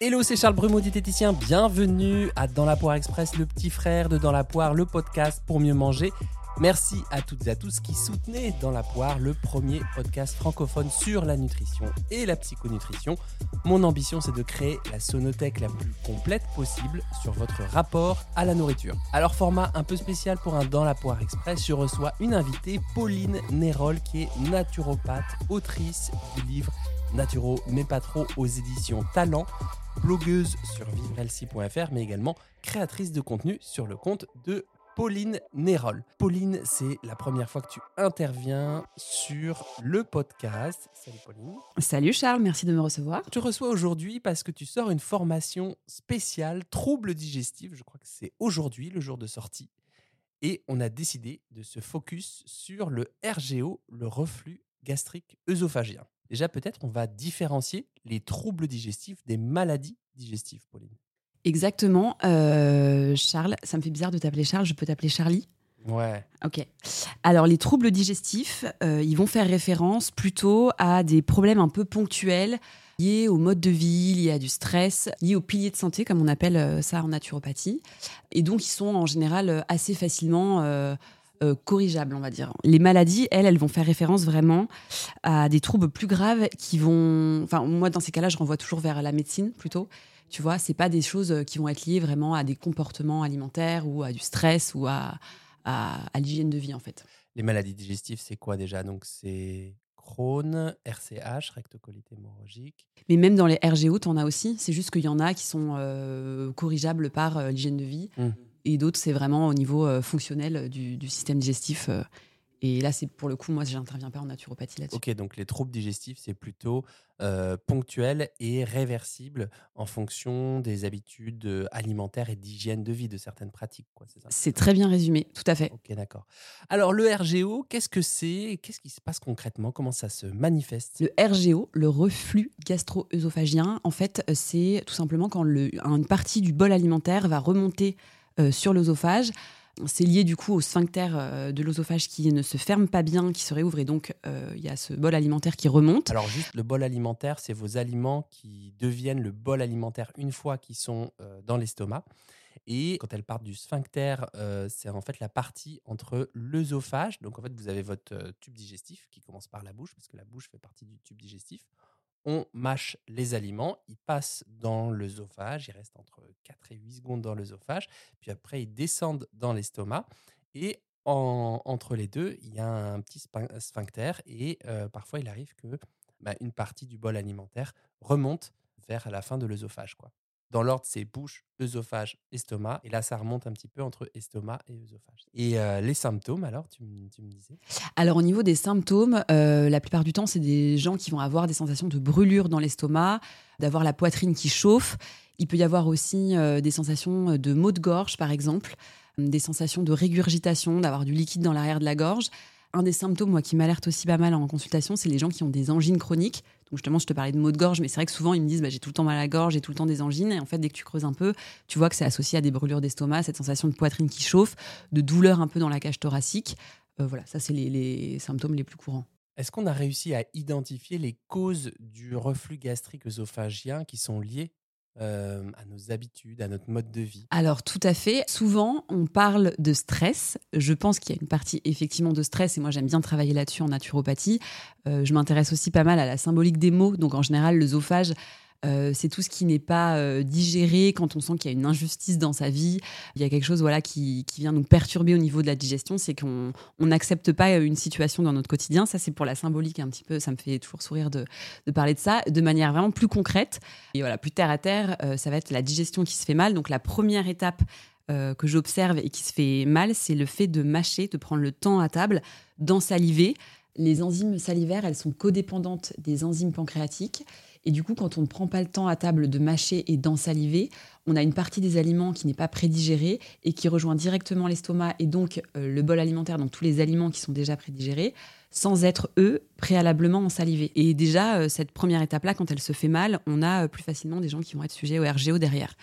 Hello, c'est Charles Brumeau, diététicien. Bienvenue à Dans la Poire Express, le petit frère de Dans la Poire, le podcast pour mieux manger. Merci à toutes et à tous qui soutenaient Dans la Poire, le premier podcast francophone sur la nutrition et la psychonutrition. Mon ambition, c'est de créer la sonothèque la plus complète possible sur votre rapport à la nourriture. Alors, format un peu spécial pour un Dans la Poire Express, je reçois une invitée, Pauline Nérol, qui est naturopathe, autrice du livre Naturo, mais pas trop aux éditions Talent, blogueuse sur vivrelsi.fr, mais également créatrice de contenu sur le compte de Pauline Nérol. Pauline, c'est la première fois que tu interviens sur le podcast. Salut Pauline. Salut Charles, merci de me recevoir. Te reçois aujourd'hui parce que tu sors une formation spéciale troubles digestifs. Je crois que c'est aujourd'hui le jour de sortie. Et on a décidé de se focus sur le RGO, le reflux gastrique œsophagien. Déjà, peut-être on va différencier les troubles digestifs des maladies digestives, Pauline. Exactement. Euh, Charles, ça me fait bizarre de t'appeler Charles, je peux t'appeler Charlie? Ouais. Ok. Alors, les troubles digestifs, euh, ils vont faire référence plutôt à des problèmes un peu ponctuels liés au mode de vie, liés à du stress, liés aux piliers de santé, comme on appelle euh, ça en naturopathie. Et donc, ils sont en général assez facilement corrigeables, on va dire. Les maladies, elles, elles vont faire référence vraiment à des troubles plus graves qui vont. Enfin, moi, dans ces cas-là, je renvoie toujours vers la médecine plutôt. Tu vois, c'est pas des choses qui vont être liées vraiment à des comportements alimentaires ou à du stress ou à, à, l'hygiène de vie, en fait. Les maladies digestives, c'est quoi déjà? Donc, c'est Crohn, RCH, rectocolite hémorragique. Mais même dans les RGO, tu en as aussi. C'est juste qu'il y en a qui sont corrigeables par l'hygiène de vie. Mmh. Et d'autres, c'est vraiment au niveau fonctionnel du, du, système digestif. Et là, c'est pour le coup, moi, je n'interviens pas en naturopathie là-dessus. Ok, donc les troubles digestifs, c'est plutôt euh, ponctuel et réversible en fonction des habitudes euh, alimentaires et d'hygiène de vie de certaines pratiques. C'est très bien résumé, tout à fait. Ok, d'accord. Alors, le RGO, qu'est-ce que c'est Qu'est-ce qui se passe concrètement? Comment ça se manifeste? Le RGO, le reflux gastro-œsophagien, en fait, c'est tout simplement quand le, une partie du bol alimentaire va remonter euh, sur l'œsophage c'est lié du coup au sphincter euh, de l'œsophage qui ne se ferme pas bien, qui se réouvre et donc euh, il y a ce bol alimentaire qui remonte. Alors juste le bol alimentaire, c'est vos aliments qui deviennent le bol alimentaire une fois qu'ils sont euh, dans l'estomac. Et quand elles partent du sphincter, c'est en fait la partie entre l'œsophage. Donc en fait, vous avez votre tube digestif qui commence par la bouche, parce que la bouche fait partie du tube digestif on mâche les aliments, ils passent dans l'œsophage, ils restent entre 4 et 8 secondes dans l'œsophage, puis après ils descendent dans l'estomac, et entre les deux, il y a un petit sphincter, et euh, parfois il arrive que bah, une partie du bol alimentaire remonte vers la fin de l'œsophage. Dans l'ordre, c'est bouche, œsophage, estomac. Et là, ça remonte un petit peu entre estomac et œsophage. Et euh, les symptômes, alors, tu, me disais? Alors, au niveau des symptômes, euh, la plupart du temps, c'est des gens qui vont avoir des sensations de brûlure dans l'estomac, d'avoir la poitrine qui chauffe. Il peut y avoir aussi euh, des sensations de maux de gorge, par exemple, des sensations de régurgitation, d'avoir du liquide dans l'arrière de la gorge un des symptômes, moi, qui m'alerte aussi pas mal en consultation, c'est les gens qui ont des angines chroniques. Justement, je te parlais de maux de gorge, mais c'est vrai que souvent, ils me disent bah, j'ai tout le temps mal à la gorge, j'ai tout le temps des angines. Et en fait, dès que tu creuses un peu, tu vois que c'est associé à des brûlures d'estomac, cette sensation de poitrine qui chauffe, de douleur un peu dans la cage thoracique. Euh, voilà, ça, c'est les, symptômes les plus courants. Est-ce qu'on a réussi à identifier les causes du reflux gastrique œsophagien qui sont liées euh, à nos habitudes, à notre mode de vie Alors tout à fait. Souvent, on parle de stress. Je pense qu'il y a une partie effectivement de stress et moi j'aime bien travailler là-dessus en naturopathie. Euh, je m'intéresse aussi pas mal à la symbolique des mots. Donc en général, l'œsophage, euh, c'est tout ce qui n'est pas euh, digéré quand on sent qu'il y a une injustice dans sa vie. Il y a quelque chose voilà, qui, vient nous perturber au niveau de la digestion. C'est qu'on n'accepte pas euh, une situation dans notre quotidien. Ça, c'est pour la symbolique un petit peu. Ça me fait toujours sourire de, parler de ça de manière vraiment plus concrète. Et voilà, plus terre à terre, ça va être la digestion qui se fait mal. Donc la première étape que j'observe et qui se fait mal, c'est le fait de mâcher, de prendre le temps à table, d'ensaliver. Les enzymes salivaires, elles sont codépendantes des enzymes pancréatiques. Et du coup, quand on ne prend pas le temps à table de mâcher et d'ensaliver, on a une partie des aliments qui n'est pas prédigérée et qui rejoint directement l'estomac et donc euh, le bol alimentaire, donc tous les aliments qui sont déjà prédigérés sans être, eux, préalablement ensalivés. Et déjà, euh, cette première étape-là, quand elle se fait mal, on a euh, plus facilement des gens qui vont être sujets au RGO derrière.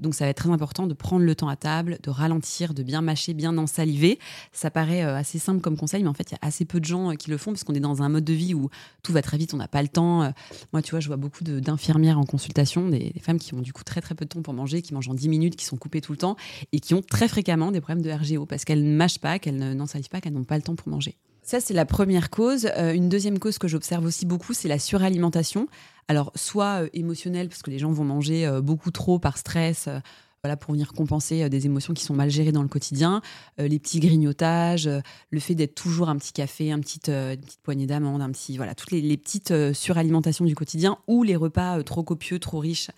Donc ça va être très important de prendre le temps à table, de ralentir, de bien mâcher, bien ensaliver. Ça paraît euh, assez simple comme conseil, mais en fait, il y a assez peu de gens qui le font parce qu'on est dans un mode de vie où tout va très vite, on n'a pas le temps. Moi, tu vois, je vois beaucoup d'infirmières en consultation, des, des, femmes qui ont du coup très très peu de temps pour manger, qui mangent en 10 minutes, qui sont coupées tout le temps et qui ont très fréquemment des problèmes de RGO parce qu'elles ne mâchent pas, qu'elles n'ensalivent pas, qu'elles n'ont pas le temps pour manger. Ça, c'est la première cause. Euh, une deuxième cause que j'observe aussi beaucoup, c'est la suralimentation. Alors, soit euh, émotionnelle, parce que les gens vont manger euh, beaucoup trop par stress. voilà, pour venir compenser des émotions qui sont mal gérées dans le quotidien, les petits grignotages, le fait d'être toujours un petit café, un petit, une petite poignée d'amandes, un petit, voilà, toutes les, les petites suralimentations du quotidien ou les repas trop copieux, trop riches,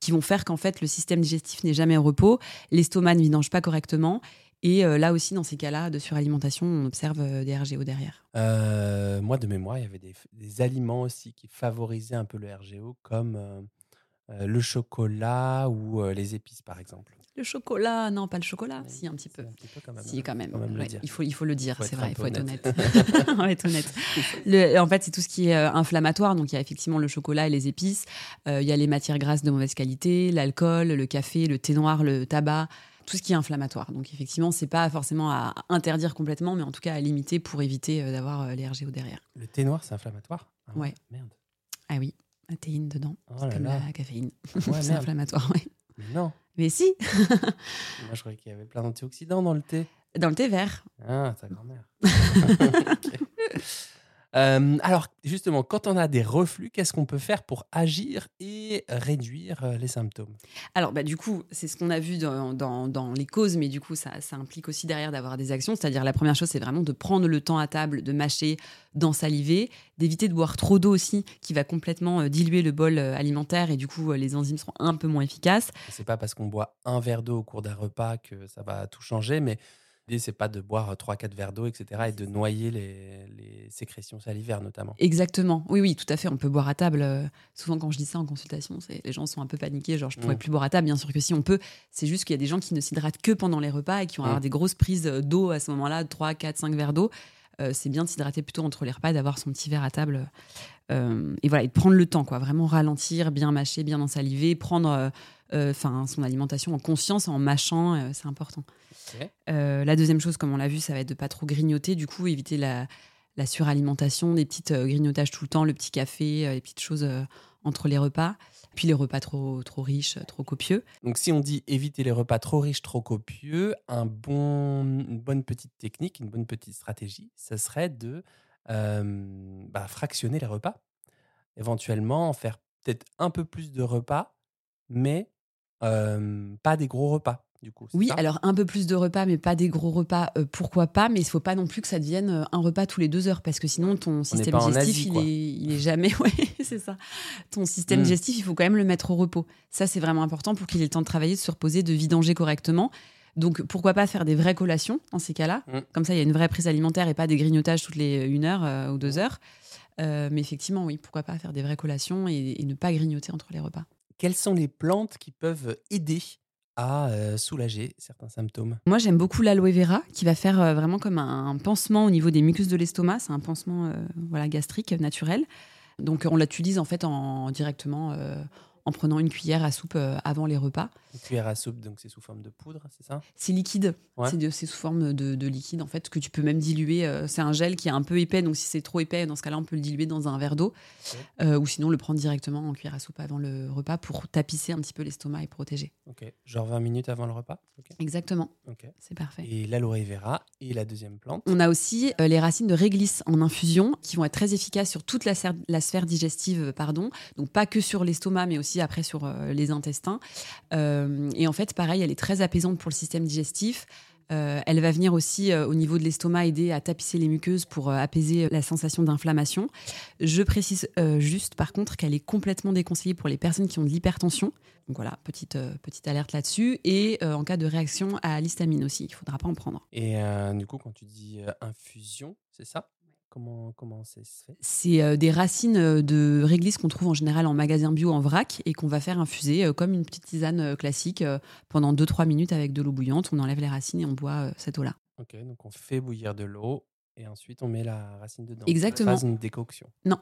qui vont faire qu'en fait le système digestif n'est jamais au repos, l'estomac ne vidange pas correctement et euh, là aussi, dans ces cas-là de suralimentation, on observe euh, des RGO derrière. Euh, moi, de mémoire, il y avait des, aliments aussi qui favorisaient un peu le RGO, comme le chocolat ou les épices, par exemple. Le chocolat, non, pas le chocolat, si un petit peu. quand même. Si quand même. il faut il faut le dire, c'est vrai, il faut être honnête. être honnête. en fait, c'est tout ce qui est inflammatoire. Donc il y a effectivement le chocolat et les épices. il y a les matières grasses de mauvaise qualité, l'alcool, le café, le thé noir, le tabac tout ce qui est inflammatoire. Donc effectivement, c'est pas forcément à interdire complètement, mais en tout cas à limiter pour éviter euh, d'avoir euh, les RGO derrière. Le thé noir, c'est inflammatoire ah, Ouais. Merde. Ah oui, la théine dedans, oh c'est comme la caféine. Ouais, c'est inflammatoire, oui. Mais non. Mais si. Moi, je croyais qu'il y avait plein d'antioxydants dans le thé. Dans le thé vert. Ah, ta grand-mère. Euh, alors, justement, quand on a des reflux, qu'est-ce qu'on peut faire pour agir et réduire euh, les symptômes? Alors, bah, du coup, c'est ce qu'on a vu dans, dans, les causes, mais du coup, ça, ça implique aussi derrière d'avoir des actions. C'est-à-dire, la première chose, c'est vraiment de prendre le temps à table, de mâcher, d'ensaliver, d'éviter de boire trop d'eau aussi, qui va complètement euh, diluer le bol alimentaire et du coup, les enzymes seront un peu moins efficaces. C'est pas parce qu'on boit un verre d'eau au cours d'un repas que ça va tout changer, mais L'idée, c'est pas de boire 3-4 verres d'eau, etc., et de noyer les, sécrétions salivaires, notamment. Exactement. Oui, oui, tout à fait. On peut boire à table. Souvent, quand je dis ça en consultation, les gens sont un peu paniqués. Genre, je pourrais mmh. plus boire à table. Bien sûr que si on peut. C'est juste qu'il y a des gens qui ne s'hydratent que pendant les repas et qui vont avoir mmh. des grosses prises d'eau à ce moment-là, 3, 4, 5 verres d'eau. Euh, c'est bien de s'hydrater plutôt entre les repas, d'avoir son petit verre à table. Euh, et voilà, et de prendre le temps, quoi. Vraiment ralentir, bien mâcher, bien ensaliver, prendre enfin son alimentation en conscience, en mâchant, c'est important. Euh, la deuxième chose, comme on l'a vu, ça va être de pas trop grignoter, du coup, éviter la, suralimentation, des petites euh, grignotages tout le temps, le petit café, euh, les petites choses entre les repas. Puis les repas trop, trop riches, trop copieux. Donc si on dit éviter les repas trop riches, trop copieux, un bon, une bonne petite technique, une bonne petite stratégie, ça serait de bah, fractionner les repas. Éventuellement, faire peut-être un peu plus de repas, mais pas des gros repas oui, alors un peu plus de repas, mais pas des gros repas, euh, pourquoi pas, mais il faut pas non plus que ça devienne euh, un repas tous les deux heures, parce que sinon ton système digestif, il, est, il, est, jamais, ouais, c'est ça. Ton système mm. digestif, il faut quand même le mettre au repos. Ça, c'est vraiment important pour qu'il ait le temps de travailler, de se reposer, de vidanger correctement. Donc pourquoi pas faire des vraies collations dans ces cas-là mm. Comme ça, il y a une vraie prise alimentaire et pas des grignotages toutes les une heure euh, ou deux heures. mais effectivement, oui, pourquoi pas faire des vraies collations et ne pas grignoter entre les repas. Quelles sont les plantes qui peuvent aider à soulager certains symptômes Moi, j'aime beaucoup l'aloe vera, qui va faire vraiment comme un pansement au niveau des mucus de l'estomac. C'est un pansement voilà, gastrique naturel. Donc, on l'utilise en fait en, directement en prenant une cuillère à soupe euh, avant les repas. Une cuillère à soupe, donc c'est sous forme de poudre, c'est ça? C'est liquide. C'est sous forme de, liquide, en fait, que tu peux même diluer. Euh, c'est un gel qui est un peu épais, donc si c'est trop épais, dans ce cas-là, on peut le diluer dans un verre d'eau. Euh, ou sinon, le prendre directement en cuillère à soupe avant le repas pour tapisser un petit peu l'estomac et protéger. Ok. Genre 20 minutes avant le repas? Exactement. C'est parfait. Et l'aloe vera et la deuxième plante? On a aussi les racines de réglisse en infusion qui vont être très efficaces sur toute la, la sphère digestive, pardon. Donc pas que sur l'estomac, mais aussi après sur euh, les intestins. Euh, et en fait, pareil, elle est très apaisante pour le système digestif. Euh, elle va venir aussi au niveau de l'estomac aider à tapisser les muqueuses pour apaiser la sensation d'inflammation. Je précise juste par contre qu'elle est complètement déconseillée pour les personnes qui ont de l'hypertension. Donc voilà, petite, petite alerte là-dessus. Et en cas de réaction à l'histamine aussi, il ne faudra pas en prendre. Et du coup, quand tu dis infusion, c'est ça? Comment, comment ça se fait? C'est des racines de réglisse qu'on trouve en général en magasin bio en vrac et qu'on va faire infuser comme une petite tisane classique pendant 2-3 minutes avec de l'eau bouillante. On enlève les racines et on boit cette eau-là. Ok, donc on fait bouillir de l'eau et ensuite on met la racine dedans. Exactement. Pas une décoction. Non.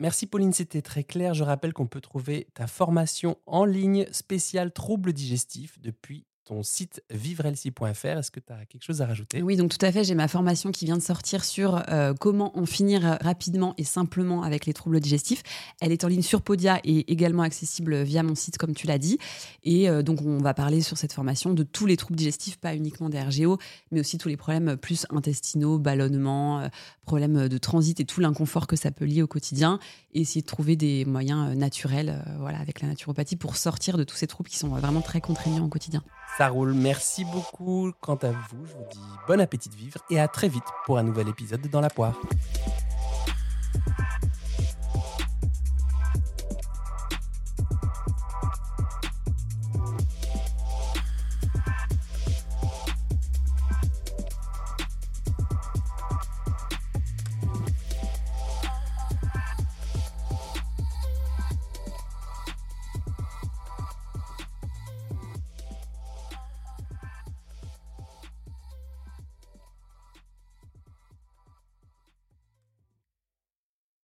Merci Pauline, c'était très clair. Je rappelle qu'on peut trouver ta formation en ligne spéciale troubles digestifs depuis ton site vivrelsi.fr. Est-ce que tu as quelque chose à rajouter? Oui, donc tout à fait. J'ai ma formation qui vient de sortir sur euh, comment en finir rapidement et simplement avec les troubles digestifs. Elle est en ligne sur Podia et également accessible via mon site, comme tu l'as dit. Et euh, donc, on va parler sur cette formation de tous les troubles digestifs, pas uniquement des RGO, mais aussi tous les problèmes plus intestinaux, ballonnement, euh, problèmes de transit et tout l'inconfort que ça peut lier au quotidien. Et essayer de trouver des moyens naturels voilà, avec la naturopathie pour sortir de tous ces troubles qui sont vraiment très contraignants au quotidien. Ça roule. Merci beaucoup. Quant à vous, je vous dis bon appétit de vivre et à très vite pour un nouvel épisode de Dans la poire.